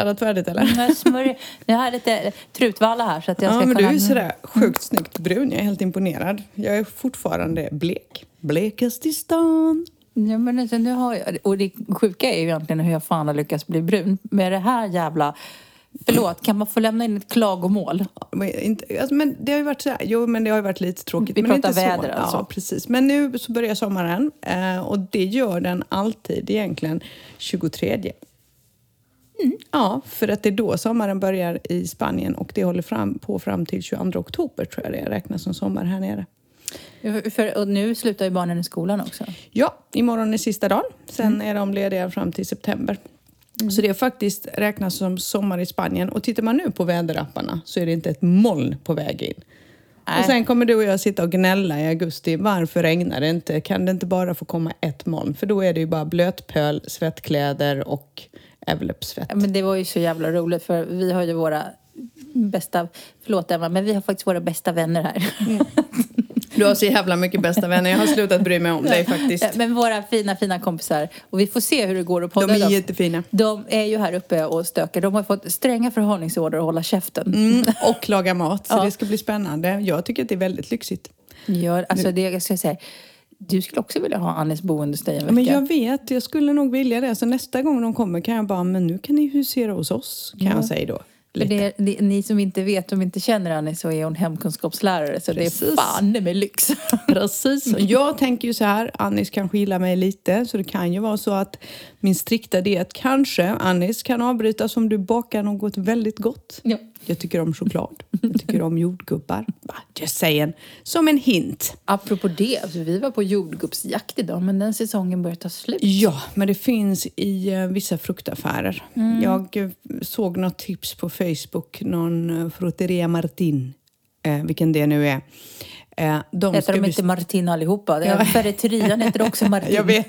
Kladdat färdigt eller? Jag, smörjer, jag har lite trutvalla här så att jag ska Ja, men du kunna... är ju sådär sjukt snyggt brun. Jag är helt imponerad. Jag är fortfarande blek. Blekast i stan. Ja, men alltså, nu har jag, och det sjuka är ju egentligen hur jag fan har lyckats bli brun. Med det här jävla... Förlåt, kan man få lämna in ett klagomål? Men, inte, alltså, men det har ju varit så här, jo men det har ju varit lite tråkigt. Vi men pratar inte väder så. alltså. Ja, precis. Men nu så börjar sommaren eh, och det gör den alltid egentligen 23. Mm. Ja, för att det är då sommaren börjar i Spanien och det håller fram, på fram till 22 oktober tror jag det räknas som sommar här nere. För, och nu slutar ju barnen i skolan också. Ja, imorgon är sista dagen. Sen Mm. är de lediga fram till september. Så det är faktiskt räknas som sommar i Spanien. Och tittar man nu på väderapparna så är det inte ett moln på väg in. Nej. Och sen kommer du och jag sitta och gnälla i augusti. Varför regnar det inte? Kan det inte bara få komma ett moln? För då är det ju bara blötpöl, svettkläder och ävlepsvett. Ja, Men det var ju så jävla roligt för vi har ju våra bästa, förlåt Emma, men vi har faktiskt våra bästa vänner här. Du har så jävla mycket bästa vänner. Jag har slutat bry mig om dig faktiskt. Men våra fina, fina kompisar. Och vi får se hur det går att podda. De är dem. jättefina. De är ju här uppe och stökar. De har fått stränga förhållningsorder att hålla käften. Mm, och laga mat, så Ja. det ska bli spännande. Jag tycker att det är väldigt lyxigt. Gör, alltså det jag ska säga, du skulle också vilja ha Annis boende hos dig en vecka. Men jag vet, jag skulle nog vilja det. Så nästa gång de kommer kan jag bara, men nu kan ni husera hos oss, kan jag säga då. Det, det, ni som inte vet, som inte känner Annie så är hon hemkunskapslärare så det är Precis. fan med lyx. Precis. Jag tänker ju så här, Annis kanske gillar mig lite, så det kan ju vara så att min strikta diet kanske, Annis, kan avbrytas om du bakar något väldigt gott. Ja. Jag tycker om choklad. Jag tycker om jordgubbar. Just saying. Som en hint. Apropå det, alltså, vi var på jordgubbsjakt idag men den säsongen börjar ta slut. Ja, men det finns i eh, vissa fruktaffärer. Mm. Jag eh, såg något tips på Facebook, någon uh, Frutteria Martin, eh, vilken det nu är. Eh, de Heter de inte Martin allihopa? Ja. Ferreterian heter också Martin. Jag vet.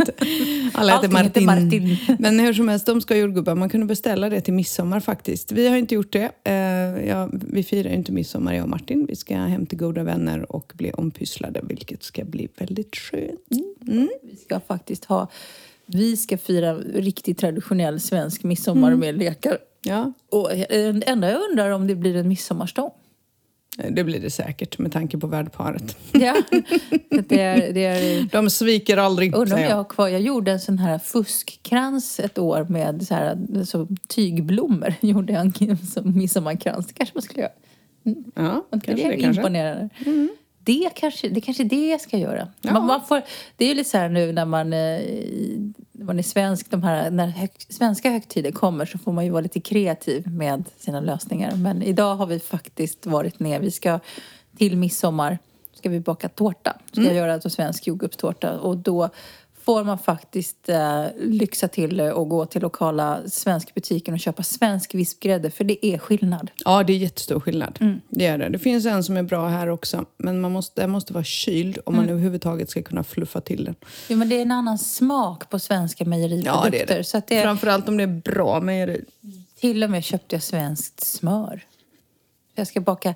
Alla heter Allting heter Martin. Martin. Men hur som helst, de ska ha jordgubbar. Man kunde beställa det till midsommar faktiskt. Vi har inte gjort det. Eh, ja, vi firar ju inte midsommar, jag och Martin. Vi ska hem till goda vänner och bli ompysslade, vilket ska bli väldigt skönt. Mm. Vi ska faktiskt ha... Vi ska fira riktigt traditionell svensk midsommar med lekar. Ja, Och eh, det enda jag undrar om det blir en midsommarstång. Det blir det säkert med tanke på värdparet. Ja, det är, det är, De sviker aldrig, undrar om jag jag. har kvar. Jag gjorde en sån här fuskkrans ett år med så här, så tygblommor. Gjorde jag en som midsommarkrans. Det kanske man skulle göra. Ja, Var inte kanske det det kanske. imponerande? Det kanske, det kanske är det jag ska göra. Ja. Man, man får, det är ju lite så här nu när man, eh, när man är svensk, de här, när hög, svenska högtider kommer så får man ju vara lite kreativ med sina lösningar. Men idag har vi faktiskt varit ner. Vi ska till midsommar ska vi baka tårta. Ska jag göra en svensk jordgubbstårta. Och då får man faktiskt eh, lyxa till det och gå till lokala svenskbutiken och köpa svensk vispgrädde. För det är skillnad. Ja, det är jättestor skillnad. Mm. Det är det. Det finns en som är bra här också. Men man måste, den måste vara kyld om Mm. man överhuvudtaget ska kunna fluffa till den. Jo, men det är en annan smak på svenska mejeriprodukter. Ja, det är det. Så att det är, Framförallt om det är bra mejeri. till och med köpte jag svenskt smör. Jag ska baka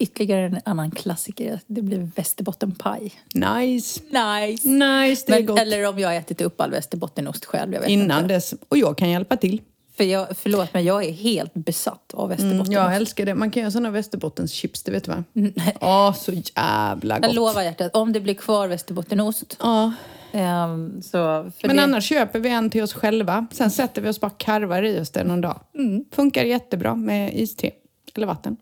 ytterligare en annan klassiker. Det blir västerbottenpaj. Nice. Nice! Nice, det är Men, gott. eller om jag har ätit upp all västerbottenost själv. Jag vet Innan inte. dess. Och jag kan hjälpa till. För jag, förlåt, men jag är helt besatt av västerbottenost. Mm, jag älskar det. Man kan göra sådana västerbottenschips, det vet du va? Mm. Åh, så jävla Jag gott. lovar hjärtat, om det blir kvar västerbottenost Ja, ehm, så... Men det, annars köper vi en till oss själva. Sen sätter vi oss bara karvar i oss den någon dag. Mm. Funkar jättebra med iste. Eller vatten.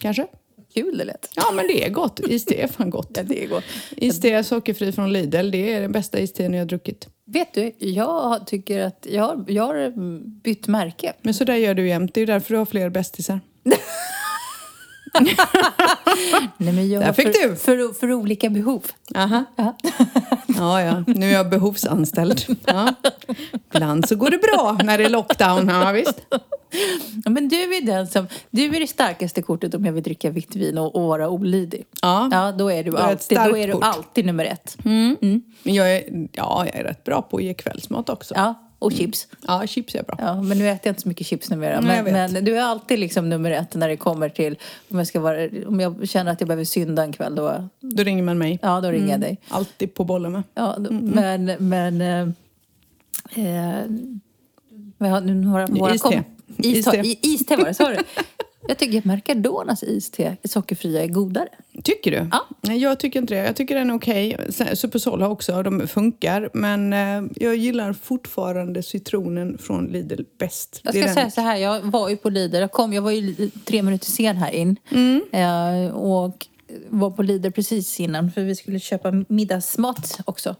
Kanske? Kul det lät. Ja, men det är gott. Iste är fan gott. Ja, det är gott. Iste är sockerfri från Lidl. Det är den bästa isten jag har druckit. Vet du, jag tycker att jag har, jag har bytt märke. Men så där gör du jämt. Det är ju därför du har fler bästisar. Nej, men jag Där fick för, du. För, för olika behov. Aha. Ja. Ja, ja. Nu är jag behovsanställd. Ja. Ibland så går det bra när det är lockdown. Ja, visst. Ja, Men du är den som, du är det starkaste kortet om jag vill dricka vitt vin och, och vara olydig. Ja. Ja, då är du, Då är alltid, då är du alltid nummer ett. Men jag är, ja, jag är rätt bra på att ge kvällsmat också. Ja, och chips. Ja, chips är bra. Ja, men nu äter jag inte så mycket chips numera. Men, men du är alltid liksom nummer ett när det kommer till om jag, ska vara, om jag känner att jag behöver synda en kväll. Då, Då ringer man mig. ja, då ringer jag dig. Alltid på bollen med. Ja, då, Men, men... Eh, eh, vi har nu några, våra, Iste. kom. Iste. Iste var det, sa du? Jag tycker att Mercadonas iste sockerfria är godare. Tycker du? Ja. Nej, jag tycker inte det. Jag tycker den är okej. Sen- Supersol har också, de funkar. Men eh, jag gillar fortfarande citronen från Lidl bäst. Jag ska den- säga så här, jag var ju på Lidl. Jag, kom, jag var ju tre minuter sen här in. Mm. Eh, och var på Lidl precis innan för vi skulle köpa middagsmat också.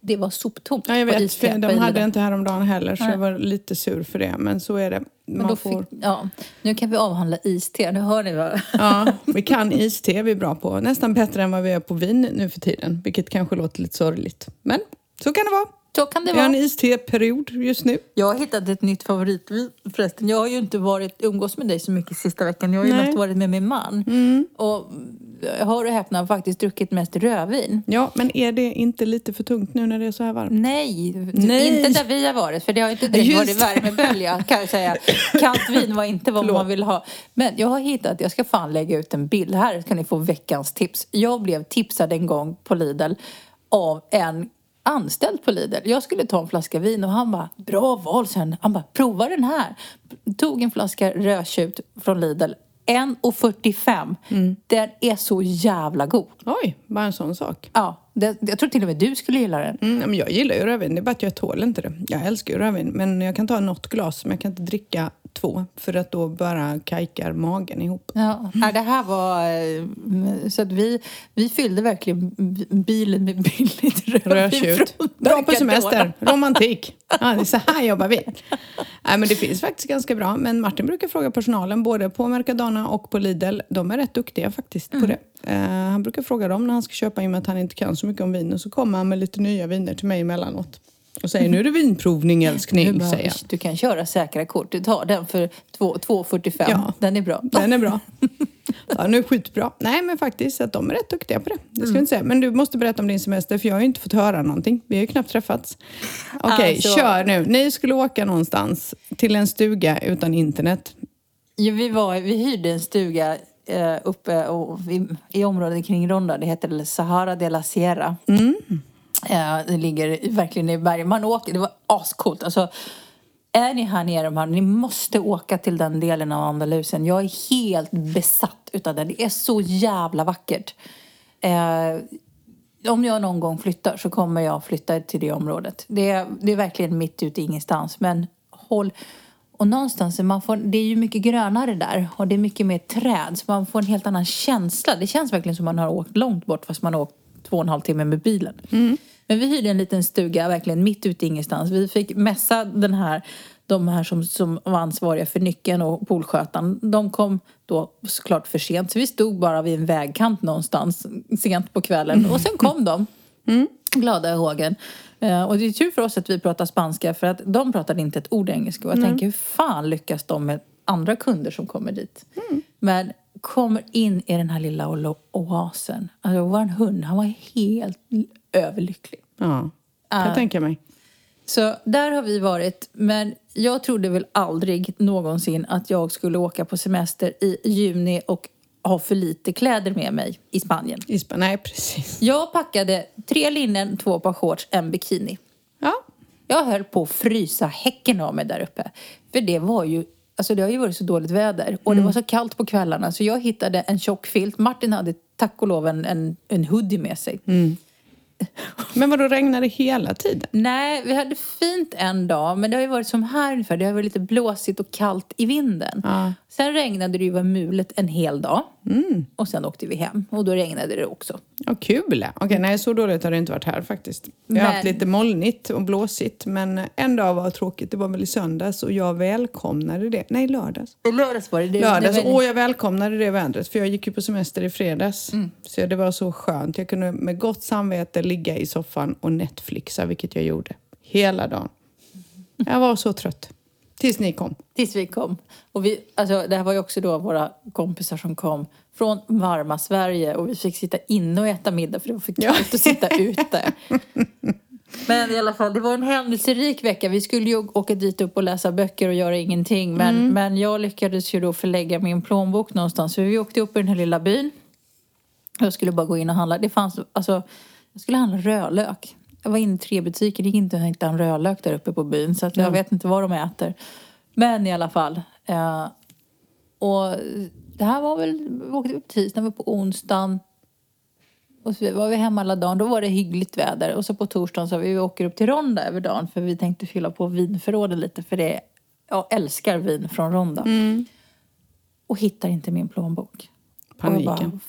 Det var soptomt. Ja, jag vet, på de hade inte häromdagen heller så Nej. jag var lite sur för det. Men så är det. Men Man då får... fick, ja, nu kan vi avhandla iste. Nu hör ni vad... Ja, vi kan iste, vi är bra på. Nästan bättre än vad vi är på vin nu för tiden. Vilket kanske låter lite sorgligt. Men så kan det vara. Så kan det Vi har en vara. iste-period just nu. Jag har hittat ett nytt favoritvin förresten. Jag har ju inte varit umgås med dig så mycket sista veckan. Jag har ju Nej. mest varit med min man. Och jag har och häpna faktiskt druckit mest rödvin. Ja, men är det inte lite för tungt nu när det är så här varmt? Nej, Nej. inte där vi har varit. För det har inte direkt varit värmebölja kan jag säga. Kallt vin var inte vad Förlåt. man vill ha. Men jag har hittat, jag ska fan lägga ut en bild. Här kan ni få veckans tips. Jag blev tipsad en gång på Lidl av en anställd på Lidl. Jag skulle ta en flaska vin och han bara, bra val sen. Han bara, prova den här. Tog en flaska rödtjut från Lidl. 1,45. Mm. Den är så jävla god. Oj, bara en sån sak. Ja, det, jag tror till och med du skulle gilla den. Mm, men jag gillar ju rödvin, det är bara att jag tål inte det. Jag älskar ju rödvin, men jag kan ta något glas, men jag kan inte dricka två för att då bara kajkar magen ihop. Ja, nej, det här var... eh, Så att vi, vi fyllde verkligen bilen med billigt rödvin Rödtjut. Bra på semester. Romantik. Ja, det är så här jobbar vi. Nej, men det finns faktiskt ganska bra. Men Martin brukar fråga personalen både på Mercadona och på Lidl. De är rätt duktiga faktiskt Mm. på det. Eh, han brukar fråga dem när han ska köpa i och med att han inte kan så mycket om vin. Och så kommer han med lite nya viner till mig emellanåt. Och säger nu är det vinprovning älskling, bara, säger jag. du kan köra säkra kort. Du tar den för två- 2,45. Ja. Den är bra. Den är bra. Ja, den är skitbra. Nej, men faktiskt att de är rätt duktiga på det. Det ska Mm. vi inte säga. Men du måste berätta om din semester, för jag har ju inte fått höra någonting. Vi har ju knappt träffats. Okej, Alltså- kör nu. Ni skulle åka någonstans till en stuga utan internet. Ja, vi, var, vi hyrde en stuga eh, uppe och, i, i området kring Ronda. Det heter Sahara de la Sierra. Eh, det ligger verkligen i bergen. Man åker, det var ascoolt. Alltså, är ni här nere, man, ni måste åka till den delen av Andalusien. Jag är helt besatt utav den. Det är så jävla vackert. Eh, om jag någon gång flyttar så kommer jag flytta till det området. Det är, det är verkligen mitt ute i ingenstans. Men håll... Och någonstans, man får, det är ju mycket grönare där och det är mycket mer träd så man får en helt annan känsla. Det känns verkligen som man har åkt långt bort fast man har åkt två och en halv timme med bilen. Mm. Men vi hyrde en liten stuga verkligen mitt ute i ingenstans. Vi fick mässa den här, de här som, som var ansvariga för nyckeln och poolskötaren. De kom då såklart för sent så vi stod bara vid en vägkant någonstans sent på kvällen och sen kom de. Glada i hågen. Eh, och det är tur för oss att vi pratar spanska för att de pratade inte ett ord engelska. Och jag tänker hur fan lyckas de med andra kunder som kommer dit? Men kommer in i den här lilla oasen. Alltså vår hund, han var helt överlycklig. Ja, kan jag tänka mig. Så där har vi varit. Men jag trodde väl aldrig någonsin att jag skulle åka på semester i juni och ha för lite kläder med mig i Spanien. Ispa, nej, precis. Jag packade tre linnen, två par shorts, en bikini. Ja, Jag höll på att frysa häcken av mig där uppe. För det var ju, alltså det har ju varit så dåligt väder. Och det var så kallt på kvällarna så jag hittade en tjock filt. Martin hade tack och lov en, en, en hoodie med sig. men vadå regnar det hela tiden? Nej, vi hade fint en dag, men det har ju varit som här ungefär. Det har varit lite blåsigt och kallt i vinden. Ja. Sen regnade det ju var mulet en hel dag. Och sen åkte vi hem och då regnade det också. Ja, kul! Okej, nej, så dåligt har det inte varit här faktiskt. Vi har Men- haft lite molnigt och blåsigt, men en dag var tråkigt. Det var väl i söndags och jag välkomnade det. Nej, lördags. Lördags var det. det Lördags, det var, åh jag välkomnade det vädret för jag gick ju på semester i fredags. Så det var så skönt. Jag kunde med gott samvete ligga i soffan och Netflixa, vilket jag gjorde. Hela dagen. Jag var så trött. Tills ni kom. Tills vi kom. Och vi, alltså, det här var ju också då våra kompisar som kom från varma Sverige och vi fick sitta inne och äta middag för det var för Ja. kallt att sitta ute. Men i alla fall, det var en händelserik vecka. Vi skulle ju åka dit upp och läsa böcker och göra ingenting. Men, men jag lyckades ju då förlägga min plånbok någonstans. Så vi åkte upp i den här lilla byn. Jag skulle bara gå in och handla. Det fanns, alltså, jag skulle handla rödlök. Jag var inne i tre butiker. Det gick inte att hitta en rödlök där uppe på byn. Så att jag vet inte vad de äter. Men i alla fall. Eh, och det här var väl, vi åkte upp tisdagen, vi var på onsdagen. Och så var vi hemma alla dagar. Då var det hyggligt väder. Och så på torsdagen sa vi vi åker upp till Ronda över dagen. För vi tänkte fylla på vinförrådet lite. För det, jag älskar vin från Ronda. Och hittar inte min plånbok. Paniken. bara,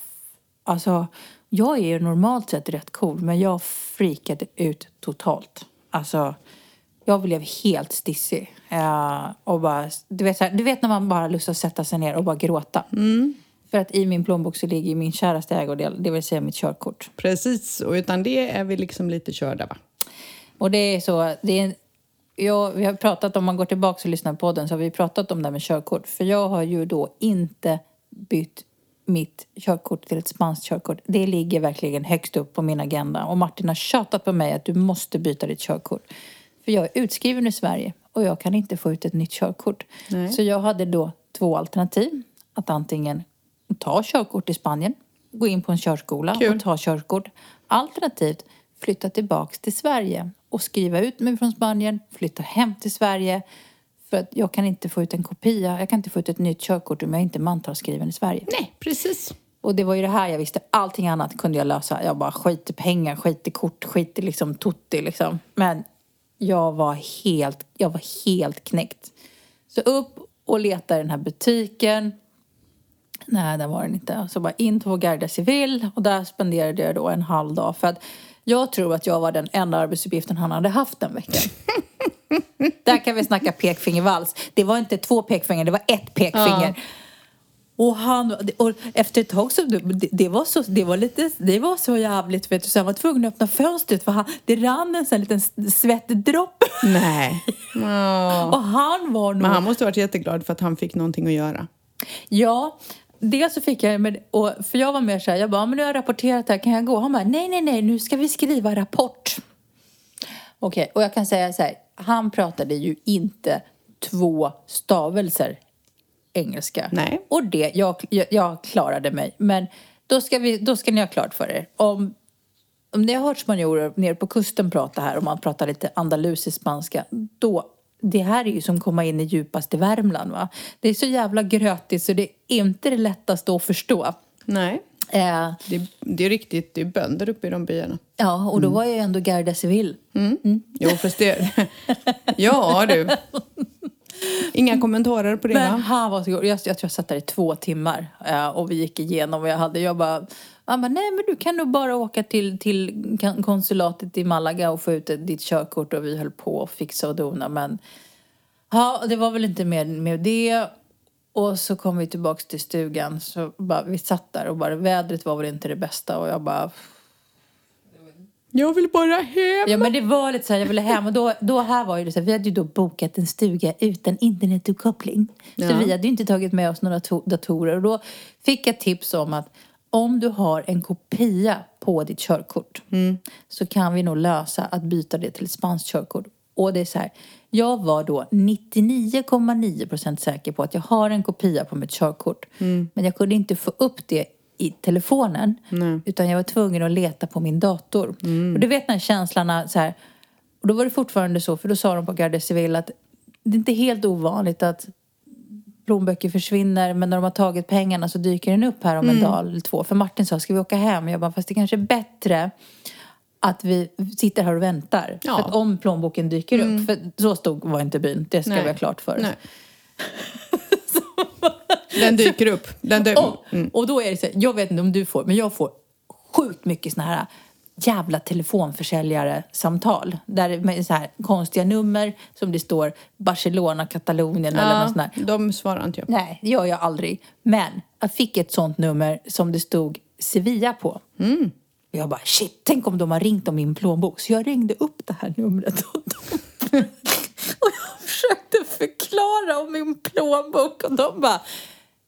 alltså, jag är ju normalt sett rätt cool. Men jag freakade ut totalt. Alltså, jag blev helt stissig. Eh, och bara, du, vet, så här, du vet när man bara har lust att sätta sig ner och bara gråta. För att i min plånbok så ligger min käraste ägodel, det vill säga mitt körkort. Precis, och utan det är vi liksom lite körda va? Och det är så, det är, jag, vi har pratat, om man går tillbaka och lyssnar på den så har vi pratat om det här med körkort. För jag har ju då inte bytt mitt körkort till ett spanskt körkort. Det ligger verkligen högst upp på min agenda. Och Martin har tjatat på mig att du måste byta ditt körkort. För jag är utskriven i Sverige och jag kan inte få ut ett nytt körkort. Nej. Så jag hade då två alternativ. Att antingen ta körkort i Spanien, gå in på en körskola Kul. och ta körkort. Alternativt flytta tillbaks till Sverige och skriva ut mig från Spanien, flytta hem till Sverige. För att jag kan inte få ut en kopia, jag kan inte få ut ett nytt körkort om jag inte är mantalsskriven i Sverige. Nej, precis. Och det var ju det här jag visste. Allting annat kunde jag lösa. Jag bara skit i pengar, skit i kort, skit i liksom tutti liksom. Men jag var helt, jag var helt knäckt. Så upp och leta i den här butiken. Nej, där var den inte. Så bara in på Garda Civil och där spenderade jag då en halv dag. För att jag tror att jag var den enda arbetsuppgiften han hade haft den veckan. Där kan vi snacka pekfingervals. Det var inte två pekfingrar, det var ett pekfinger. Och han, och efter ett tag så, det, det var så, det var lite, det var så jävligt vet du, så han var tvungen att öppna fönstret för han, det rann en sån liten svettdroppe. Nej. Ja. Och han var nog... Men han måste ha varit jätteglad för att han fick någonting att göra. Ja, dels så fick jag, med, och, för jag var mer så här, jag bara, men nu har jag rapporterat det här, kan jag gå? Han bara, nej, nej, nej, nu ska vi skriva rapport. Okej, och jag kan säga så här, han pratade ju inte två stavelser engelska. Nej. Och det, jag, jag, jag klarade mig. Men då ska, vi, då ska ni ha klart för er, om om ni har hört spanjorer nere på kusten prata här, om man pratar lite andalusisk spanska, då det här är ju som att komma in i djupaste Värmland va. Det är så jävla grötigt så det är inte det lättaste att förstå. Nej. Eh, Det, det är riktigt, det är bönder uppe i de byarna. ja, och då var jag ju ändå Garda Civil. Jo, fast det... ja, du. Inga kommentarer på det, Men han var så god. Jag, jag tror jag satt där i två timmar eh, och vi gick igenom vad jag hade. Jag bara, han bara, nej men du kan nog bara åka till, till konsulatet i Malaga och få ut ditt körkort och vi höll på att fixa och dona men ja, det var väl inte mer med det. Och så kom vi tillbaks till stugan så bara, vi satt där och bara vädret var väl inte det bästa och jag bara Jag vill bara hem. Ja men det var lite så här, jag ville hem och då, då här var ju det så här, vi hade ju då bokat en stuga utan internetuppkoppling. Så Ja. vi hade ju inte tagit med oss några to- datorer och då fick jag tips om att om du har en kopia på ditt körkort så kan vi nog lösa att byta det till ett spanskt körkort. Och det är så här, jag var då 99,9% säker på att jag har en kopia på mitt körkort. Men jag kunde inte få upp det i telefonen. Utan jag var tvungen att leta på min dator. Och du vet den här känslan när så här, och då var det fortfarande så, för då sa de på Garde Civil att det är inte helt ovanligt att plånböcker försvinner men när de har tagit pengarna så dyker den upp här om en dag eller två. För Martin sa, ska vi åka hem? Jag bara, fast det kanske är bättre att vi sitter här och väntar. Ja. För att om plånboken dyker upp, för så stod var inte byn, det ska Nej. vi ha klart för oss. Den dyker upp. Den dö- Och, och då är det så jag vet inte om du får, men jag får sjukt mycket såna här jävla telefonförsäljare-samtal. Där med så här konstiga nummer som det står Barcelona, Katalonien eller något sånt där. de svarar inte jag. Nej, det gör jag aldrig. Men jag fick ett sånt nummer som det stod Sevilla på. Mm. Och jag bara, shit, tänk om de har ringt om min plånbok. Så jag ringde upp det här numret och, de, och jag försökte förklara om min plånbok och de bara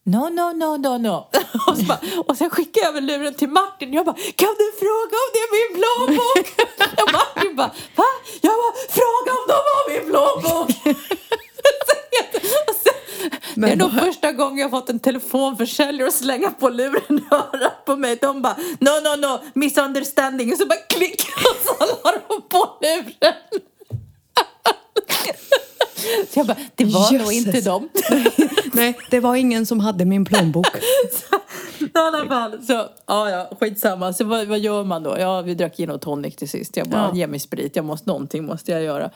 No, no, no, no, no. Och, så bara, och sen skickade jag över luren till Martin. Jag bara, kan du fråga om det är min plånbok? Och Martin bara, va? Jag bara, fråga om de har min plånbok. Och sen- det är Men nog första gången jag fått en telefonförsäljare att slänga på luren i örat på mig. De bara, no, no, no, misunderstanding. Och så bara klick och så la de på luren. Så jag bara, det var nog Jösses. inte dem. Nej, det var ingen som hade min plånbok. I alla fall, så ja, ja, skitsamma. Så vad, vad gör man då? Ja, vi drack gin och tonic till sist. Jag bara, Ja. ge mig sprit. Jag måste, någonting måste jag göra.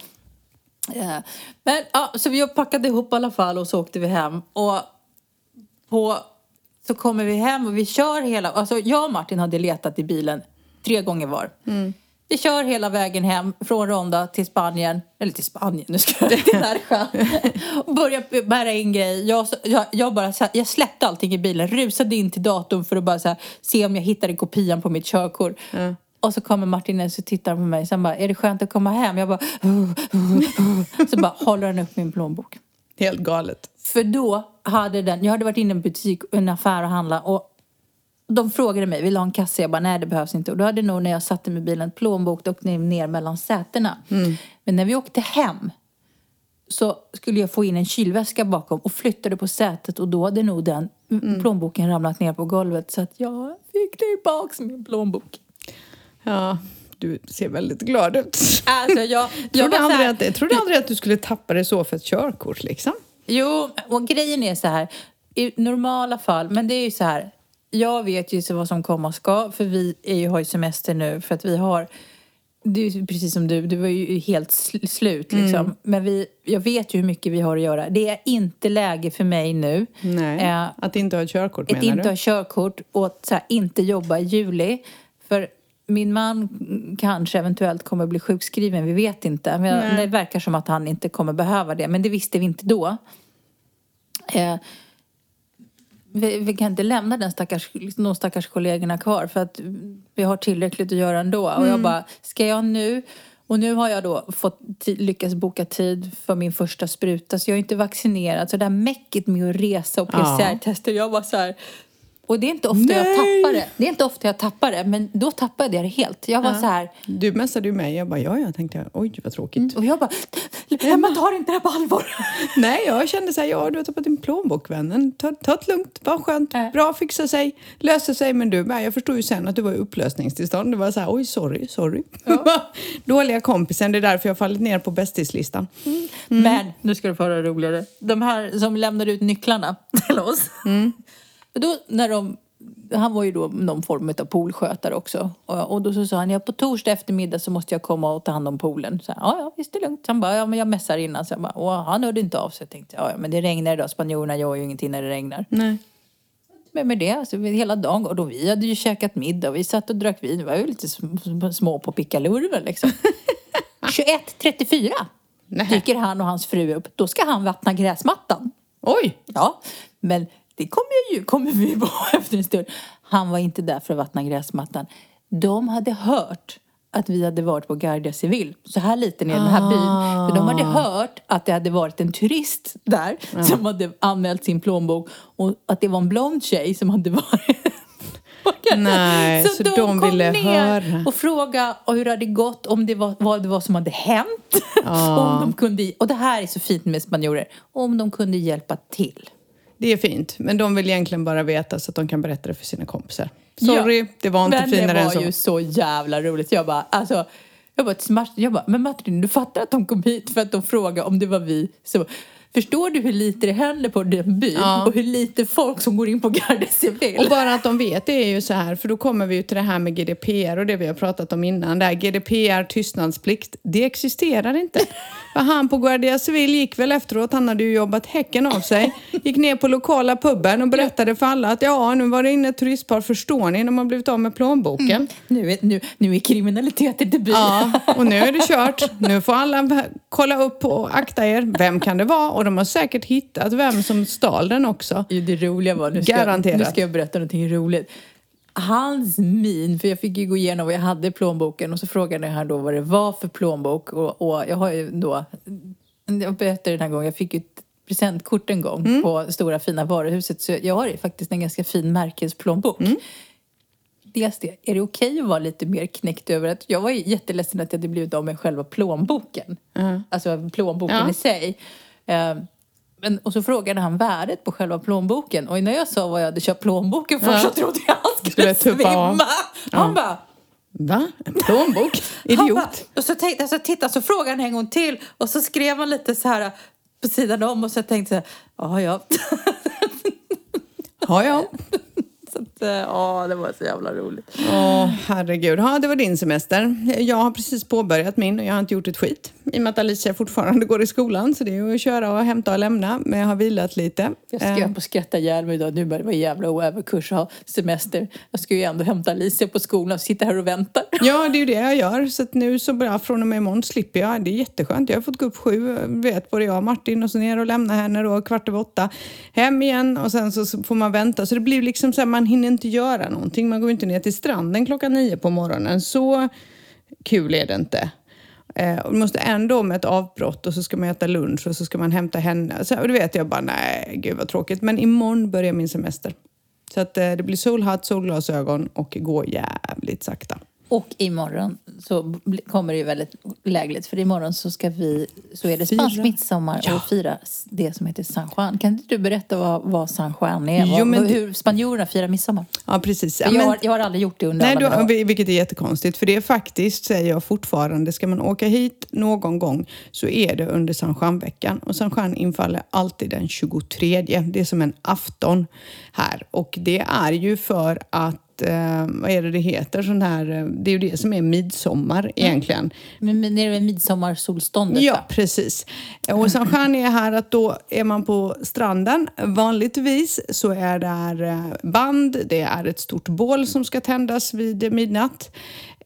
Eh, Men ja, så vi packade ihop i alla fall och så åkte vi hem. Och på, så kommer vi hem och vi kör hela, alltså jag och Martin hade letat i bilen tre gånger var. Vi kör hela vägen hem från Ronda till Spanien, eller till Spanien, nu ska jag till Närsjö. Och börjar bära in grejer. Jag, jag, jag, bara, här, jag släppte allting i bilen, rusade in till datorn för att bara här, se om jag hittade kopian på mitt körkort. Och så kommer Martin in och tittar på mig. Sen bara, är det skönt att komma hem? Jag bara, "Uh, uh, uh." så bara håller han upp min plånbok. Helt galet. För då hade den, jag hade varit inne i en butik, en affär och handla och de frågade mig, vill du ha en kasse? Jag bara, nej det behövs inte. Och då hade nog när jag satte mig i bilen plånbok och ner, ner mellan sätena. Men när vi åkte hem så skulle jag få in en kylväska bakom och flyttade på sätet och då hade nog den plånboken ramlat ner på golvet så att jag fick tillbaks min plånbok. Ja, du ser väldigt glad ut. Alltså jag, jag Trodde aldrig, här- att, jag trodde aldrig att du skulle tappa det så för ett körkort liksom. Jo, och grejen är så här. I normala fall, men det är ju så här. Jag vet ju så vad som komma ska, för vi är ju, har ju semester nu för att vi har det är precis som du, du var ju helt sl- slut liksom. Men vi, jag vet ju hur mycket vi har att göra. Det är inte läge för mig nu. Nej, Eh, att inte ha ett körkort att menar inte du? ha körkort och att här, inte jobba i juli. För min man kanske eventuellt kommer bli sjukskriven, vi vet inte. Men det verkar som att han inte kommer behöva det, men det visste vi inte då. Eh, vi, vi kan inte lämna den stackars, de stackars kollegorna kvar för att vi har tillräckligt att göra ändå. Och jag bara, ska jag nu... Och nu har jag då fått lyckats boka tid för min första spruta så jag är inte vaccinerad. Så det här mäcket med att resa och Ja. PCR-tester, jag var så här... Och det är inte ofta jag Nej. tappar det. Det är inte ofta jag tappar det, men då tappade jag det helt. Jag var så här... Du messade ju mig. Jag bara, ja, jag tänkte, oj vad tråkigt. Och jag bara, Emma tar inte det här på allvar. Nej, jag kände så här, ja du har tappat din plånbok vännen. Ta, ta det lugnt, var skönt, Nej. bra, fixa sig, löser sig. Men du, jag förstod ju sen att du var i upplösningstillstånd. Det var så här, oj sorry, sorry. Dåliga kompisen, det är därför jag har fallit ner på bästislistan. Men, nu ska du få höra roligare. De här som lämnade ut nycklarna till oss. Då, när de, han var ju då någon form av poolskötare också. Och, då så sa han, ja på torsdag eftermiddag så måste jag komma och ta hand om poolen. Så ja, ja, visst det är lugnt. Han bara, ja men jag mässar innan. Så jag bara, och han hörde inte av sig. Jag tänkte, ja, men det regnar idag. Spanjorerna gör ju ingenting när det regnar. Nej. Men med det, alltså, hela dagen. Och då vi hade ju käkat middag och vi satt och drack vin. Vi var ju lite sm- små på pickalurven liksom. 21.34 Nej. dyker han och hans fru upp. Då ska han vattna gräsmattan. Oj! Ja, men det kommer ju kommer vi på efter en stund. Han var inte där för att vattna gräsmattan. De hade hört att vi hade varit på Guardia Civil, så här liten är den här byn. För de hade hört att det hade varit en turist där som hade anmält sin plånbok och att det var en blond tjej som hade varit Nej, så de kom ville ner höra. och fråga hur det hade gått, om det var, vad det var som hade hänt. om de kunde, och det här är så fint med spanjorer, om de kunde hjälpa till. Det är fint, men de vill egentligen bara veta så att de kan berätta det för sina kompisar. Sorry, Ja. det var inte men finare det än var så. ju så jävla roligt. Jag bara, alltså, jag bara, jag bara, men Martin, du fattar att de kom hit för att de frågade om det var vi. Så, förstår du hur lite det händer på den byn? Ja. Och hur lite folk som går in på Garde Civil? Och bara att de vet det är ju så här, för då kommer vi ju till det här med GDPR och det vi har pratat om innan. Det här GDPR, tystnadsplikt, det existerar inte. För han på Guardia Civil gick väl efteråt, han hade ju jobbat häcken av sig, gick ner på lokala puben och berättade för alla att ja, nu var det inne ett turistpar, förstår ni, de har blivit av med plånboken. Nu, är, nu, nu är kriminaliteten i byn. Ja, och nu är det kört. Nu får alla kolla upp och akta er. Vem kan det vara? Och de har säkert hittat vem som stal den också. Det roliga var, nu ska, Garanterat. nu ska jag berätta någonting roligt. Hans min, för jag fick ju gå igenom vad jag hade i plånboken och så frågade han då vad det var för plånbok och, och jag har ju då, jag berättade den här gången, jag fick ju ett presentkort en gång på stora fina varuhuset så jag har ju faktiskt en ganska fin märkesplånbok. Dels det, är det okej att vara lite mer knäckt över att jag var jätteledsen att jag hade blivit av med själva plånboken. Alltså plånboken Ja. i sig. Eh, men, och så frågade han värdet på själva plånboken. Och när jag sa vad jag hade köpt plånboken för Ja. så trodde jag han skulle svimma. Han bara... Va? En plånbok? Han bara, Idiot. och så tänkte jag så titta så frågade han en gång till och så skrev han lite så här på sidan om och så tänkte jag, ja ja. Ja, ja. Så att, eh, ja, det var så jävla roligt. Åh, herregud. Ja, det var din semester. Jag har precis påbörjat min och jag har inte gjort ett skit. I och med att Alicia fortfarande går i skolan, så det är ju att köra och hämta och lämna. Men jag har vilat lite. Jag ska Eh, upp och skratta ihjäl mig idag. Nu börjar det vara jävla oöverkurs och ha semester. Jag ska ju ändå hämta Alicia på skolan och sitta här och vänta. Ja, det är ju det jag gör. Så att nu så bara från och med imorgon slipper jag. Det är jätteskönt. Jag har fått gå upp sju, vet både jag och Martin och så ner och lämna henne då kvart över åtta. Hem igen och sen så så får man vänta. Så det blir liksom så här, man hinner inte göra någonting. Man går inte ner till stranden klockan nio på morgonen. Så kul är det inte. Eh, och måste ändå med ett avbrott och så ska man äta lunch och så ska man hämta henne. Så, och då vet jag bara, nej, gud vad tråkigt. Men imorgon börjar min semester. Så att eh, det blir solhatt, solglasögon och gå jävligt sakta. Och imorgon så kommer det ju väldigt lägligt för imorgon så ska vi, så är det spansk midsommar Ja. och fira det som heter San Juan. Kan inte du berätta vad, vad San Juan är? Jo, vad, men hur spanjorerna firar midsommar? Ja, precis. Ja, jag, men- har, jag har aldrig gjort det under Nej, alla mina år. vilket är jättekonstigt. För det är faktiskt, säger jag fortfarande, ska man åka hit någon gång så är det under San Juan-veckan. Och San Juan infaller alltid den 23. Det är som en afton här. Och det är ju för att Eh, vad är det det heter? Sån här, eh, det är ju det som är midsommar egentligen. Men, men nere vid midsommarsolståndet Ja, va? precis. Och San Juan är här att då är man på stranden. Vanligtvis så är där eh, band, det är ett stort bål som ska tändas vid midnatt.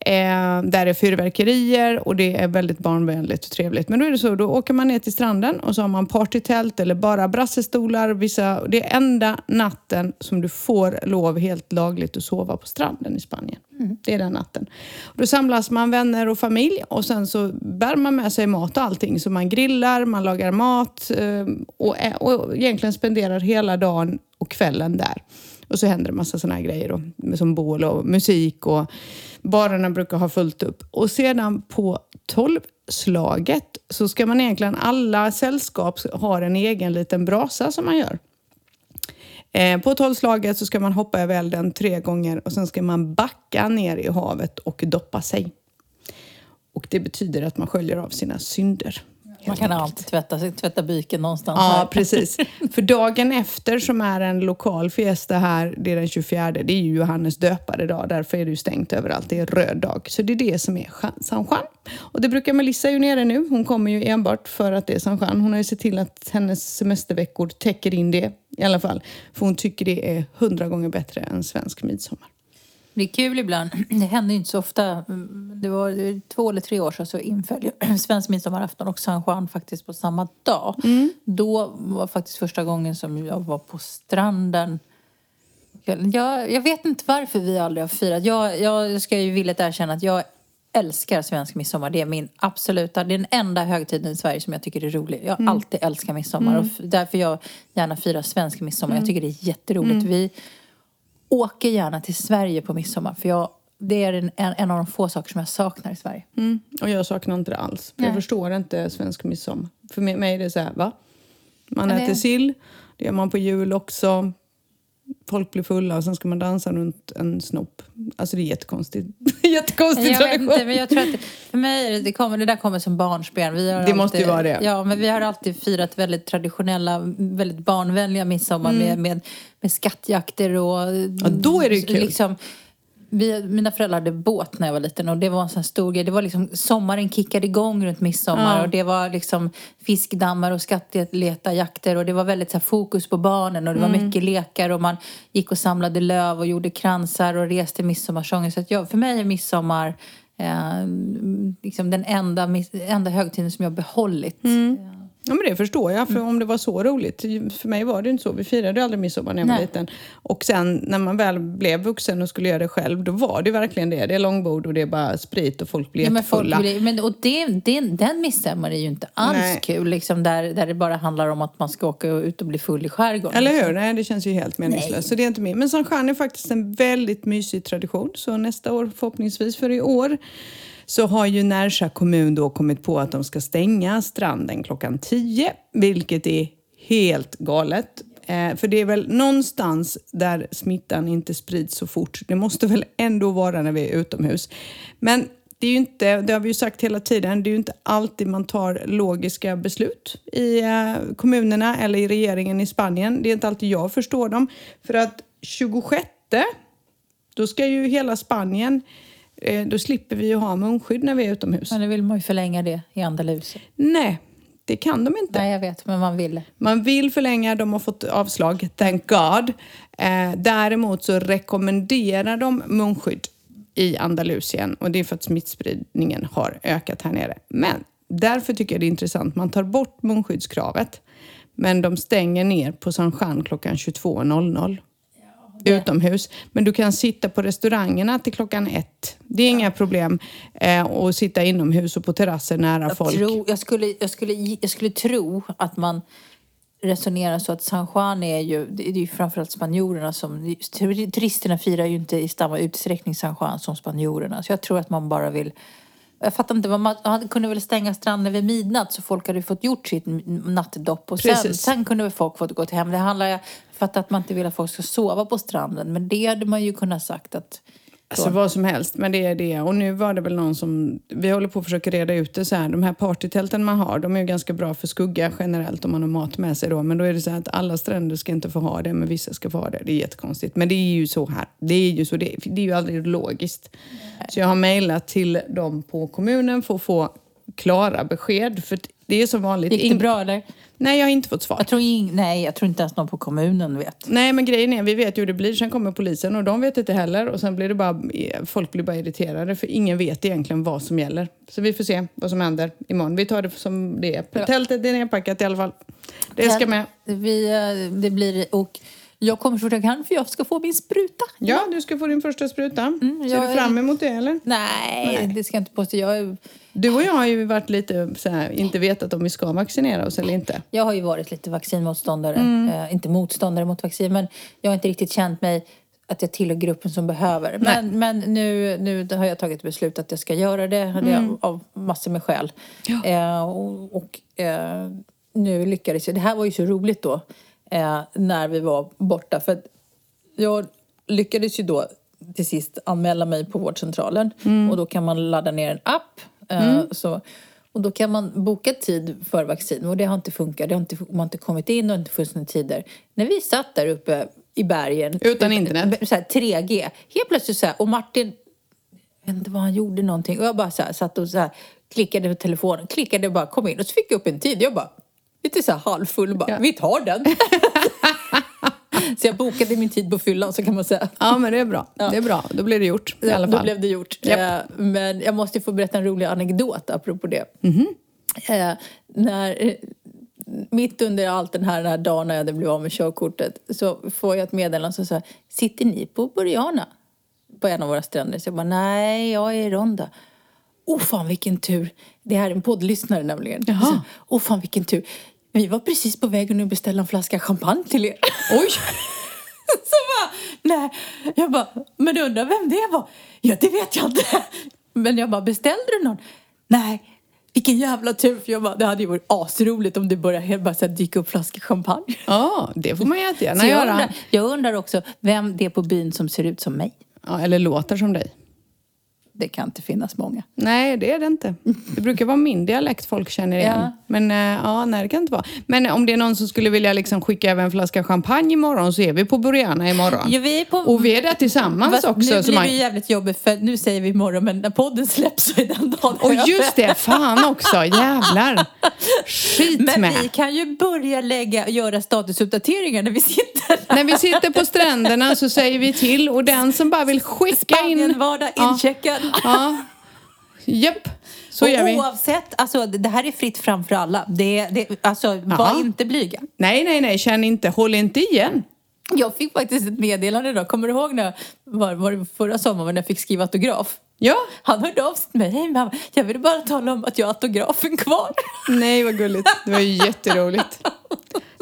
Eh, där är fyrverkerier och det är väldigt barnvänligt och trevligt. Men då är det så, då åker man ner till stranden och så har man partytält eller bara brassestolar. Vissa, det är enda natten som du får lov helt lagligt att sova på stranden i Spanien. Det är den natten. Då samlas man vänner och familj och sen så bär man med sig mat och allting. Så man grillar, man lagar mat eh, och, och egentligen spenderar hela dagen och kvällen där. Och så händer det massa såna här grejer då, som bål och musik och barerna brukar ha fullt upp. Och sedan på tolvslaget så ska man egentligen, alla sällskap har en egen liten brasa som man gör. Eh, på tolvslaget så ska man hoppa över elden tre gånger och sen ska man backa ner i havet och doppa sig. Och det betyder att man sköljer av sina synder. Man kan alltid tvätta, tvätta byken någonstans. Ja, här. precis. För dagen efter som är en lokal fiesta här, det är den 24, det är ju Johannes döpare dag. Därför är det ju stängt överallt. Det är röd dag. Så det är det som är San Juan. Och det brukar Melissa ju nere nu. Hon kommer ju enbart för att det är San Juan. Hon har ju sett till att hennes semesterveckor täcker in det i alla fall. För hon tycker det är hundra gånger bättre än svensk midsommar. Det är kul ibland. Det händer inte så ofta. Det var två eller tre år sedan så inföll svensk midsommarafton och San Juan faktiskt på samma dag. Då var faktiskt första gången som jag var på stranden. Jag, jag vet inte varför vi aldrig har firat. Jag, jag ska ju villigt erkänna att jag älskar svensk midsommar. Det är min absoluta, det är den enda högtiden i Sverige som jag tycker är rolig. Jag har alltid älskat midsommar och f- därför jag gärna firar svensk midsommar. Jag tycker det är jätteroligt. Vi, åker gärna till Sverige på midsommar. För jag, det är en, en, av de få saker som jag saknar i Sverige. Mm. Och jag saknar inte det alls. För jag förstår inte svensk midsommar. För mig är det så här, va? Man Ja, det- äter sill, det gör man på jul också. Folk blir fulla och sen ska man dansa runt en snopp. Alltså det är jättekonstigt. Jättekonstig Jag vet tradition. inte, men jag tror att det, för mig det, kommer, det där kommer som barnspel. Vi har Det måste alltid, ju vara det. Ja, men vi har alltid firat väldigt traditionella, väldigt barnvänliga midsommar med, med, med skattjakter och... Mm. Ja, då är det ju kul. Liksom, vi, mina föräldrar hade båt när jag var liten och det var en sån stor grej. Det var liksom, sommaren kickade igång runt midsommar Ja. och det var liksom fiskdammar och skattletarjakter och det var väldigt så här, fokus på barnen och det var Mm. mycket lekar och man gick och samlade löv och gjorde kransar och reste midsommarsånger. Så att jag, för mig är midsommar eh, liksom den enda, enda högtiden som jag behållit. Ja, men det förstår jag, för om det var så roligt. För mig var det inte så. Vi firade aldrig midsommar när jag var Nej. liten. Och sen när man väl blev vuxen och skulle göra det själv, då var det verkligen det. Det är långbord och det är bara sprit och folk blir Ja, men folk, jättefulla. blir- men, och det, det, den midsommar är ju inte alls Nej. kul. Liksom där, där det bara handlar om att man ska åka ut och bli full i skärgården. Eller hur? Nej, det känns ju helt meningslöst. Så det är inte min. Men San Juan är faktiskt en väldigt mysig tradition. Så nästa år, förhoppningsvis för i år, så har ju Närsa kommun då kommit på att de ska stänga stranden klockan 10, vilket är helt galet. Eh, för det är väl någonstans där smittan inte sprids så fort. Det måste väl ändå vara när vi är utomhus. Men det är ju inte, det har vi ju sagt hela tiden, det är ju inte alltid man tar logiska beslut i eh, kommunerna eller i regeringen i Spanien. Det är inte alltid jag förstår dem. För att 26, då ska ju hela Spanien, eh, då slipper vi ju ha munskydd när vi är utomhus. Men nu vill man ju förlänga det i Andalusien. Nej, det kan de inte. Nej, jag vet, men man vill. Man vill förlänga, de har fått avslag, thank God. Eh, däremot så rekommenderar de munskydd i Andalusien och det är för att smittspridningen har ökat här nere. Men därför tycker jag det är intressant, man tar bort munskyddskravet men de stänger ner på San Juan klockan 22.00 utomhus. Men du kan sitta på restaurangerna till klockan ett. Det är inga problem eh, att sitta inomhus och på terrasser nära Jag, folk. tror, jag, skulle, jag, skulle, jag skulle tro att man resonerar så att San Juan är ju, det är ju framförallt spanjorerna som, turisterna firar ju inte i samma utsträckning San Juan som spanjorerna. Så jag tror att man bara vill jag fattar inte, man man kunde väl stänga stranden vid midnatt så folk hade fått gjort sitt nattdopp och sen, sen kunde väl folk fått gå hem. Det handlar, fattar att man inte vill att folk ska sova på stranden men det hade man ju kunnat sagt att Alltså vad som helst, men det är det. Och nu var det väl någon som... Vi håller på att försöka reda ut det så här. De här partytälten man har, de är ju ganska bra för skugga generellt om man har mat med sig då. Men då är det så här att alla stränder ska inte få ha det, men vissa ska få ha det. Det är jättekonstigt. Men det är ju så här. Det är ju så. Det, det är ju aldrig logiskt. Så jag har mejlat till dem på kommunen för att få klara besked. För det är som vanligt. gick det bra eller? Nej, jag har inte fått svar. Jag tror, ing, nej, jag tror inte ens någon på kommunen vet. Nej, men grejen är, vi vet ju hur det blir. Sen kommer polisen och de vet inte heller. Och sen blir det bara, folk blir bara irriterade för ingen vet egentligen vad som gäller. Så vi får se vad som händer imorgon. Vi tar det som det är. Ja. Tältet är nedpackat i alla fall. Det ska med. Vi, eh, det blir, och jag kommer så fort jag kan för jag ska få min spruta. Ja, du ska få din första spruta. Ser Mm, jag du fram emot det eller? Nej, det ska jag inte påstå. Jag, är- Du och jag har ju varit lite så här, inte vetat om vi ska vaccinera oss eller inte. jag har ju varit lite vaccinmotståndare. Mm. Eh, inte motståndare mot vaccin, men jag har inte riktigt känt mig att jag tillhör gruppen som behöver. Men, men nu, nu har jag tagit beslut att jag ska göra det Mm. av massor med skäl. Eh, och och eh, nu lyckades jag. Det här var ju så roligt då eh, när vi var borta. För jag lyckades ju då till sist anmäla mig på vårdcentralen. Och då kan man ladda ner en app. Eh, så, och då kan man boka tid för vaccin. Och det har inte funkat. Det har inte, man har inte kommit in och inte funnits några tider. När vi satt där uppe i bergen. Utan internet. Så här, 3G. Helt plötsligt så här, och Martin jag vet inte vad han gjorde någonting. Och jag bara så här, satt och så här, klickade på telefonen. Klickade och bara kom in. Och så fick jag upp en tid. Jag bara, lite så här halvfull bara, Ja. vi tar den. så jag bokade min tid på fyllan så kan man säga. Ja, men det är bra. Det är bra. Då blir det gjort i alla Då fall. blev det gjort. Eh, men jag måste ju få berätta en rolig anekdot apropå det. Mhm. Eh, när, mitt under allt den här, den här dagen när jag hade blivit av med körkortet så får jag ett meddelande som säger Sitter ni på Boriana? På en av våra stränder. Så jag bara, nej, jag är i Ronda. Åh fan vilken tur. Det här är en poddlyssnare nämligen. Åh fan vilken tur. Vi var precis på väg att nu beställa en flaska champagne till er. Oj! Så bara, nej. Jag bara, men du undrar vem det var? Ja, det vet jag inte. Men jag bara, beställde du någon? Nej. Vilken jävla tur. För jag bara, det hade ju varit asroligt om det började helt bara så här dyka upp flaskor champagne. Ja, det får man jättegärna Så jag, göra. undrar, jag undrar också vem det är på byn som ser ut som mig. Ja, eller låter som dig. Det kan inte finnas många. Nej, det är det inte. Det brukar vara min dialekt folk känner igen. Ja. Men eh, ja, nej, det kan inte vara. Men om det är någon som skulle vilja liksom skicka över en flaska champagne imorgon så är vi på Boriana imorgon. Ja, vi är på... Och vi är där tillsammans Fast också. Nu blir man... det ju jävligt jobbigt för nu säger vi imorgon men när podden släpps så är den dagen Och just det, fan också, jävlar. Skit Men med. vi kan ju börja lägga, göra statusuppdateringar när vi sitter. När vi sitter på stränderna så säger vi till och den som bara vill skicka in... Spanien-vardag Ja. incheckad. Ja. Japp, så och gör vi. oavsett, alltså det här är fritt fram för alla. Det, det, alltså var Ja. inte blyga. Nej, nej, nej, känn inte, håll inte igen. Jag fick faktiskt ett meddelande idag. Kommer du ihåg när var, var det förra sommaren när jag fick skriva autograf? Ja, Han hörde av sig till mig. Hej mamma, jag ville bara tala om att jag har autografen kvar. nej vad gulligt. Det var ju jätteroligt.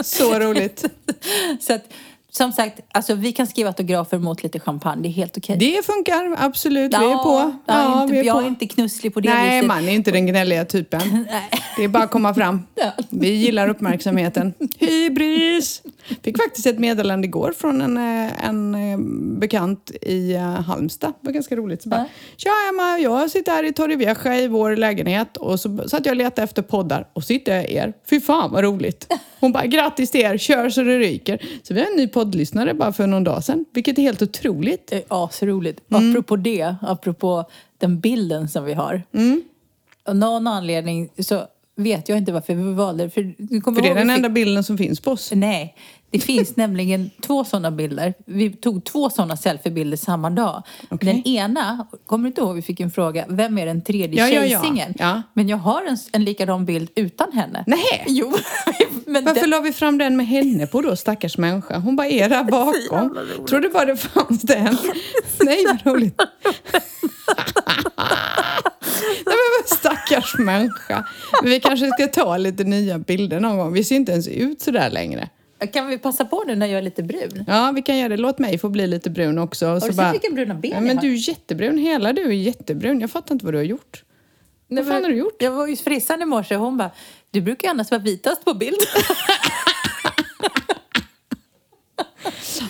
Så roligt. så att, som sagt, alltså, vi kan skriva autografer mot lite champagne. Det är helt okej. Det funkar absolut, vi är på. Ja, inte, vi är jag på. är inte knusslig på det Nej, viset. man är inte den gnälliga typen. Det är bara att komma fram. Ja. Vi gillar uppmärksamheten. Hybris! Fick faktiskt ett meddelande igår från en, eh, en eh, bekant i eh, Halmstad. Det var ganska roligt. Så bara, Ja. Tja Emma, jag sitter här i Torrevieja i vår lägenhet och så satt jag och letade efter poddar och så hittade jag er. Fy fan vad roligt! Hon bara, grattis till er, kör så det ryker. Så vi har en ny poddlyssnare bara för någon dag sedan, vilket är helt otroligt. Det är asroligt. Mm. Apropå det, apropå den bilden som vi har. Mm. Av någon anledning så vet jag inte varför vi valde det. För, du För det är den fick- enda bilden som finns på oss. Nej, det finns nämligen två sådana bilder. Vi tog två sådana selfiebilder samma dag. Okej. Den ena, kommer du inte ihåg, vi fick en fråga, vem är den tredje Ja, ja, ja. tjejsingen? Ja. Men jag har en, en likadan bild utan henne. Nej. Jo, men Varför den, la vi fram den med henne på då, stackars människa? Hon bara är där bakom. Trodde bara det fanns den. Nej, vad roligt. Nej, men vad stackars människa. Men vi kanske ska ta lite nya bilder någon gång. Vi ser inte ens ut så där längre. kan vi passa på nu när jag är lite brun? Ja, vi kan göra det. Låt mig få bli lite brun också. Har Så du sett bara- vilka bruna ben ja, men du är jättebrun. Hela du är jättebrun. Jag fattar inte vad du har gjort. Nej, Vad fan har du gjort? Jag var ju frissan i morse och hon bara, du brukar ju annars vara vitast på bild.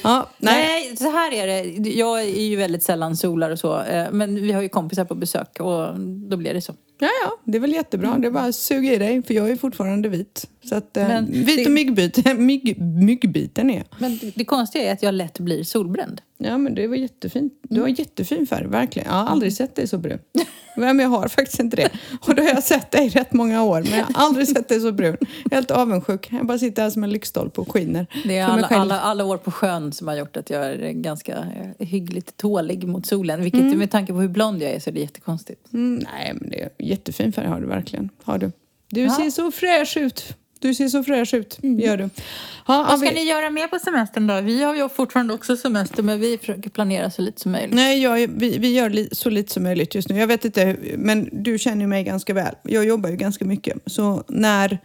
Ja, nej. Nej, så här är det. Jag är ju väldigt sällan solar och så. eh, Men vi har ju kompisar på besök och då blir det så. Ja, ja, det är väl jättebra. Det är bara att suga i dig, för jag är fortfarande vit. Så att, eh, vit det- och myggbit, mygg, myggbiten är. Men det- det konstiga är att jag lätt blir solbränd. Ja, men det var jättefint. Du har jättefin färg, verkligen. Jag har aldrig Mm. sett dig så brun. Men jag har faktiskt inte det. Och då har jag sett dig i rätt många år, men jag har aldrig sett dig så brun. Helt avundsjuk. Jag bara sitter här som en lyktstolpe och skiner. Det är alla, alla, alla år på sjön som har gjort att jag är ganska eh, hyggligt tålig mot solen. Vilket med tanke på hur blond jag är så är det jättekonstigt. Mm, nej, men det är jättefin färg har du verkligen. Har du. Du Ja. ser så fräsch ut. Du ser så fräsch ut, gör du. Ja, Vad ska vi- ni göra mer på semestern då? Vi har ju fortfarande också semester men vi försöker planera så lite som möjligt. Nej, jag, vi, vi gör li, så lite som möjligt just nu. Jag vet inte, men du känner ju mig ganska väl. Jag jobbar ju ganska mycket. Så när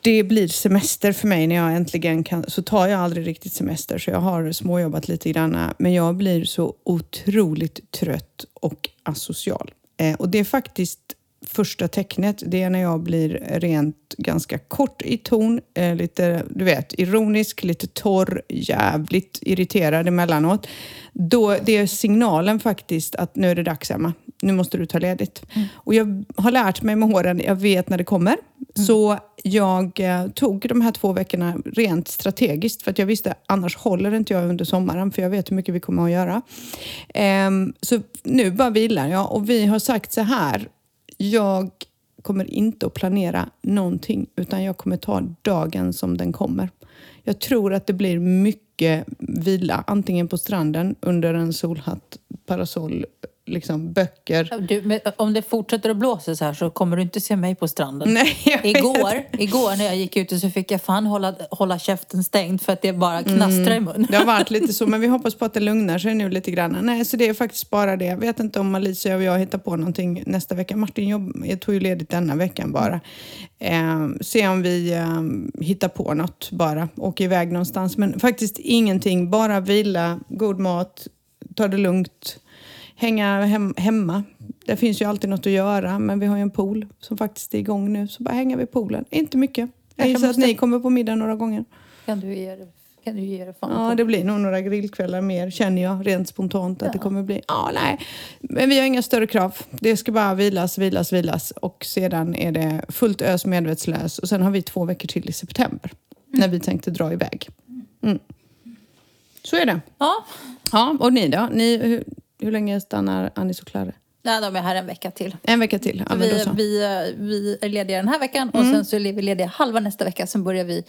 det blir semester för mig, när jag äntligen kan, så tar jag aldrig riktigt semester. Så jag har småjobbat lite grann. Men jag blir så otroligt trött och asocial. Eh, och det är faktiskt första tecknet, det är när jag blir rent ganska kort i ton, eh, lite, du vet, ironisk, lite torr, jävligt irriterad emellanåt. Då, det är signalen faktiskt att nu är det dags Emma, nu måste du ta ledigt. Och jag har lärt mig med åren, jag vet när det kommer. Så jag eh, tog de här två veckorna rent strategiskt för att jag visste annars håller inte jag under sommaren för jag vet hur mycket vi kommer att göra. Ehm, så nu bara vilar jag och vi har sagt så här, jag kommer inte att planera någonting utan jag kommer ta dagen som den kommer. Jag tror att det blir mycket vila, antingen på stranden under en solhatt, parasoll, liksom böcker. Du, om det fortsätter att blåsa så här så kommer du inte se mig på stranden. Nej. Igår, igår när jag gick ut så fick jag fan hålla, hålla käften stängd för att det bara knastrar i mun. Det har varit lite så, men vi hoppas på att det lugnar sig nu lite grann. Nej, så det är faktiskt bara det. Jag vet inte om Alicia och jag hittar på någonting nästa vecka. Martin jobb, jag tog ju ledigt denna veckan bara. Eh, se om vi eh, hittar på något bara. Åker iväg någonstans. Men faktiskt ingenting. Bara vila, god mat, ta det lugnt. Hänga hem, hemma. Det finns ju alltid något att göra, men vi har ju en pool som faktiskt är igång nu. Så bara hänga vid poolen. Inte mycket. Jag gissar måste- att ni kommer på middag några gånger. Kan du ge det, kan du ge det fan Ja, på? det blir nog några grillkvällar mer, känner jag rent spontant att det kommer bli. Ja, nej. Men vi har inga större krav. Det ska bara vilas, vilas, vilas och sedan är det fullt ös medvetslös och sen har vi två veckor till i september när vi tänkte dra iväg. Mm. Så är det. Ja, Ja, och ni då? Ni, hur, länge stannar Anis och Klara? Nej, de är här en vecka till. En vecka till? Ja, vi, vi, vi är lediga den här veckan och sen så är vi lediga halva nästa vecka. Sen börjar vi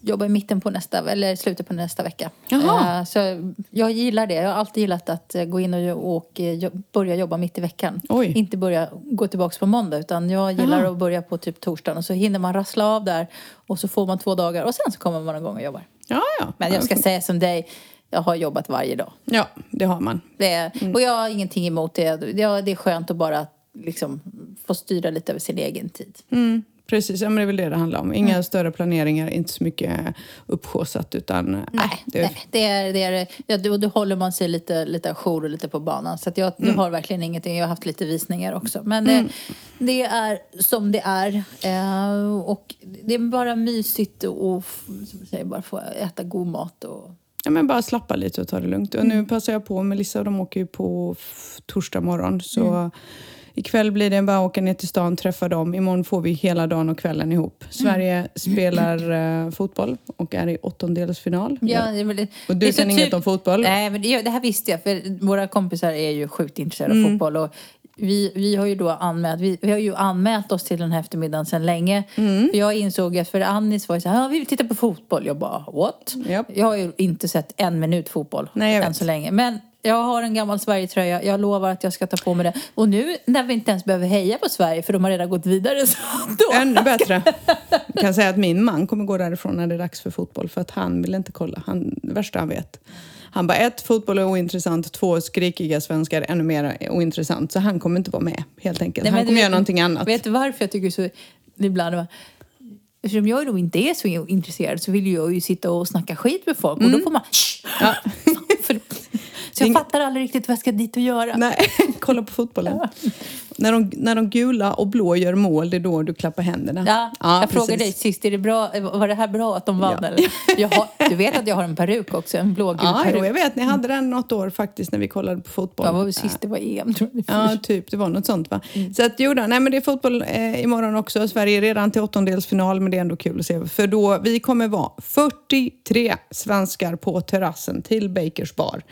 jobba i mitten på nästa, eller slutet på nästa vecka. Jaha. Eh, Så jag gillar det. Jag har alltid gillat att eh, gå in och, och eh, börja jobba mitt i veckan. Oj. Inte börja gå tillbaka på måndag utan jag gillar Jaha. att börja på typ torsdagen och så hinner man rassla av där och så får man två dagar och sen så kommer man igång och jobbar. Ja, ja. Men jag ska säga som dig, jag har jobbat varje dag. Ja, det har man. Det Mm. Och jag har ingenting emot det. Det är skönt att bara liksom få styra lite över sin egen tid. Mm, Precis, ja, men det är väl det det handlar om. Inga större planeringar, inte så mycket uppsjåsat utan... Nej, äh, det är, nej, det är det. Är, ja, då, då håller man sig lite, lite ajour och lite på banan. Så att jag, jag har verkligen ingenting. Jag har haft lite visningar också. Men det, det är som det är. Eh, och det är bara mysigt och som jag säger, bara få äta god mat. Och, Ja, men bara slappa lite och ta det lugnt. Och nu passar jag på, Melissa och de åker ju på torsdag morgon. Så ikväll blir det bara att åka ner till stan, träffa dem. Imorgon får vi hela dagen och kvällen ihop. Sverige spelar eh, fotboll och är i åttondelsfinal. ja, det Och du kan inget typ- om fotboll? Nej, men det, det här visste jag. För våra kompisar är ju sjukt intresserade av fotboll. Och vi, vi har ju då anmält, vi, vi har ju anmält oss till den här eftermiddagen sedan länge. För jag insåg att för Annis var ju så här, ja, vi vill titta på fotboll. Jag bara, what? Japp. Jag har ju inte sett en minut fotboll Nej, än vet. så länge. Men jag har en gammal Sverigetröja. Jag lovar att jag ska ta på mig det. Och nu när vi inte ens behöver heja på Sverige för de har redan gått vidare så då... Ännu bättre. Jag kan säga att min man kommer gå därifrån när det är dags för fotboll för att han vill inte kolla. Han, det värsta han vet. Han bara, ett, fotboll är ointressant. Två, skrikiga svenskar ännu mer ointressant. Så han kommer inte vara med helt enkelt. Nej, han kommer du göra vet- någonting annat. Vet du varför jag tycker så ibland? Eftersom jag då inte är så intresserad så vill jag ju sitta och snacka skit med folk och då får man! Ja. Så jag Inget- fattar aldrig riktigt vad jag ska dit och göra. Nej, kolla på fotbollen. När, de, när de gula och blå gör mål, det är då du klappar händerna. Ja, jag frågade dig precis. sist, är det bra, var det här bra att de vann Ja. eller? Jag har, du vet att jag har en peruk också, en blågul Ja, jo, peruk. jag vet. Ni hade den något år faktiskt när vi kollade på fotboll. Jag var väl sist det var EM tror jag. Ja, typ. Det var något sånt va? Mm. Så att jo då, nej men det är fotboll eh, imorgon också. Sverige är redan till åttondelsfinal men det är ändå kul att se. För då, vi kommer vara 43 svenskar på terrassen till Bakers bar.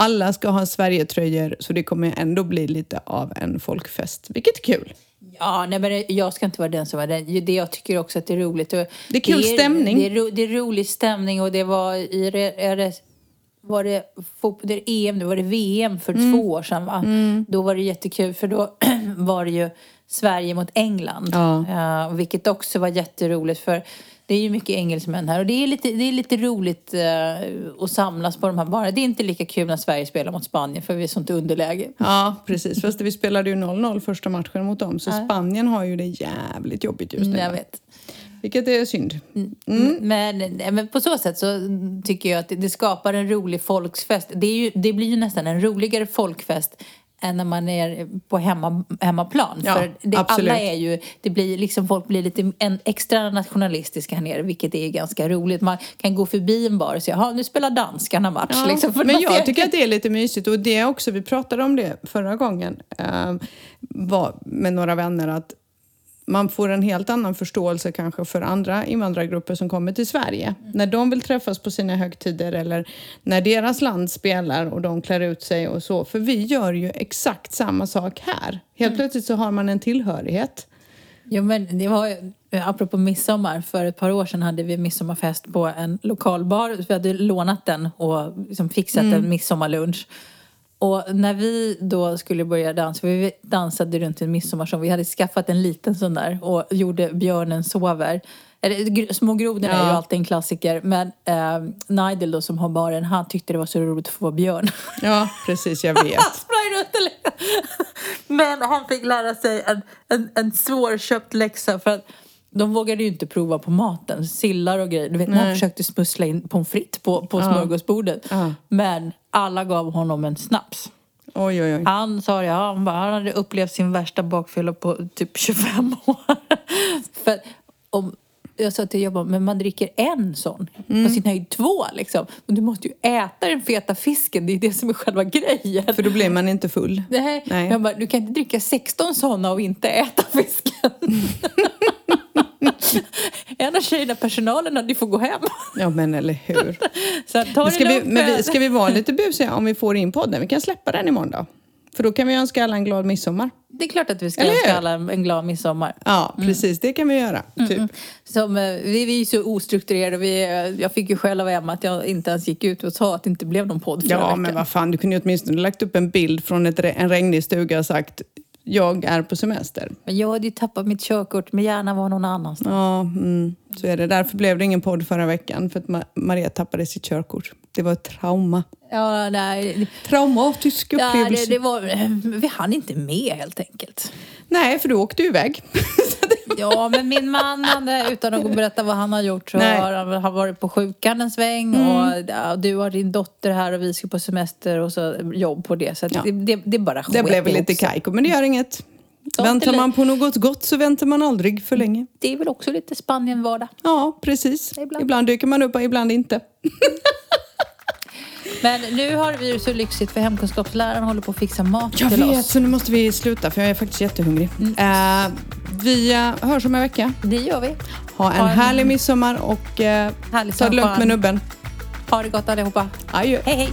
Alla ska ha Sverigetröjor så det kommer ändå bli lite av en folkfest, vilket är kul. Ja, nej, men jag ska inte vara den som är den. Det jag tycker också att det är roligt. Det är kul stämning. Det är, ro, det är rolig stämning och det var i... re- Är det, var det, det är EM, nu var det VM för Mm. två år sedan va? Då var det jättekul för då var det ju Sverige mot England. Ja. Eh, vilket också var jätteroligt för det är ju mycket engelsmän här och det är lite, det är lite roligt eh, att samlas på de här barnen. Det är inte lika kul när Sverige spelar mot Spanien för vi är sånt underläge. Ja, precis. Fast vi spelade ju 0-0 första matchen mot dem så Spanien har ju det jävligt jobbigt just nu. Mm, Jag vet. Vilket är synd. Men, nej, men på så sätt så tycker jag att det, skapar en rolig folkfest. Det, är ju, det blir ju nästan en roligare folkfest än när man är på hemma, hemmaplan. Ja, För det, alla är ju, det blir liksom, folk blir lite en extra nationalistiska här nere, vilket är ganska roligt. Man kan gå förbi en bar och säga, "Jaha, nu spelar danskarna match. Ja, liksom, men jag ser- tycker att det är lite mysigt och det är också, vi pratade om det förra gången eh, var, med några vänner att man får en helt annan förståelse kanske för andra invandrargrupper som kommer till Sverige. När de vill träffas på sina högtider eller när deras land spelar och de klär ut sig och så. För vi gör ju exakt samma sak här. Helt plötsligt så har man en tillhörighet. Jo, men det var ju- apropå midsommar. För ett par år sedan hade vi midsommarfest på en lokalbar. Vi hade lånat den och liksom fixat en midsommarlunch. Och när vi då skulle börja dansa, vi dansade runt en midsommarsång. Vi hade skaffat en liten sån där och gjorde Björnen sover. Eller, Små grodorna är ju Ja. alltid en klassiker. Men eh, Nigel då som har baren, han tyckte det var så roligt att få vara björn. Ja, precis, jag vet. Han sprang runt och. Men han fick lära sig en, en, en svårköpt läxa för att de vågade ju inte prova på maten. Sillar och grejer. Du vet, när han Nej. försökte smussla in pommes frites på, på smörgåsbordet. Ja. Men alla gav honom en snaps. Oj, oj, oj. Han sa det, han, bara, han hade upplevt sin värsta bakfylla på typ 25 år. för om, jag sa till Jobba, men man dricker en sån. På sin höjd två liksom. Men du måste ju äta den feta fisken, det är det som är själva grejen. För då blir man inte full. Nej. Nej. Jag bara, du kan inte dricka 16 sådana och inte äta fisken. en av tjejerna, personalen, ju får gå hem. Ja, men eller hur. Så ta Men det ska, vi, lugnt. men vi, ska vi vara lite busiga om vi får in podden? Vi kan släppa den imorgon då. För då kan vi önska alla en glad midsommar. Det är klart att vi ska Eller hur? önska alla en glad midsommar. Ja, precis. Det kan vi göra. Typ. Som, eh, vi, vi är så ostrukturerade. Vi, eh, jag fick ju själv av Emma att jag inte ens gick ut och sa att det inte blev någon podd förra Ja, veckan. men vad fan. Du kunde ju åtminstone lagt upp en bild från ett, en regnig stuga och sagt jag är på semester. Men jag hade ju tappat mitt körkort, men gärna var någon annanstans. Ja, mm, så är det. Därför blev det ingen podd förra veckan. För att Ma- Maria tappade sitt körkort. Det var ett trauma. Ja, nej. Traumatisk Ja, upplevelse. det, det var, vi hann inte med helt enkelt. Nej, för du åkte ju iväg. Det Ja, men min man, han, utan att berätta vad han har gjort, så Nej. har han varit på sjukan en sväng och ja, du har din dotter här och vi ska på semester och så jobb på det. Så Ja. det, det, det bara Det sket blev väl lite kajko, men det gör inget. Sånt Väntar man på något gott så väntar man aldrig för länge. Det är väl också lite Spanien-vardag. Ja, precis. Ibland. Ibland dyker man upp och ibland inte. Men nu har vi det så lyxigt för hemkunskapsläraren håller på att fixa mat Jag till vet, oss. så nu måste vi sluta för jag är faktiskt jättehungrig. Eh, vi eh, hörs om en vecka. Det gör vi. Ha en Ha en- härlig midsommar och eh, ta det lugnt med nubben. Ha det gott allihopa. Adjö. Hej hej!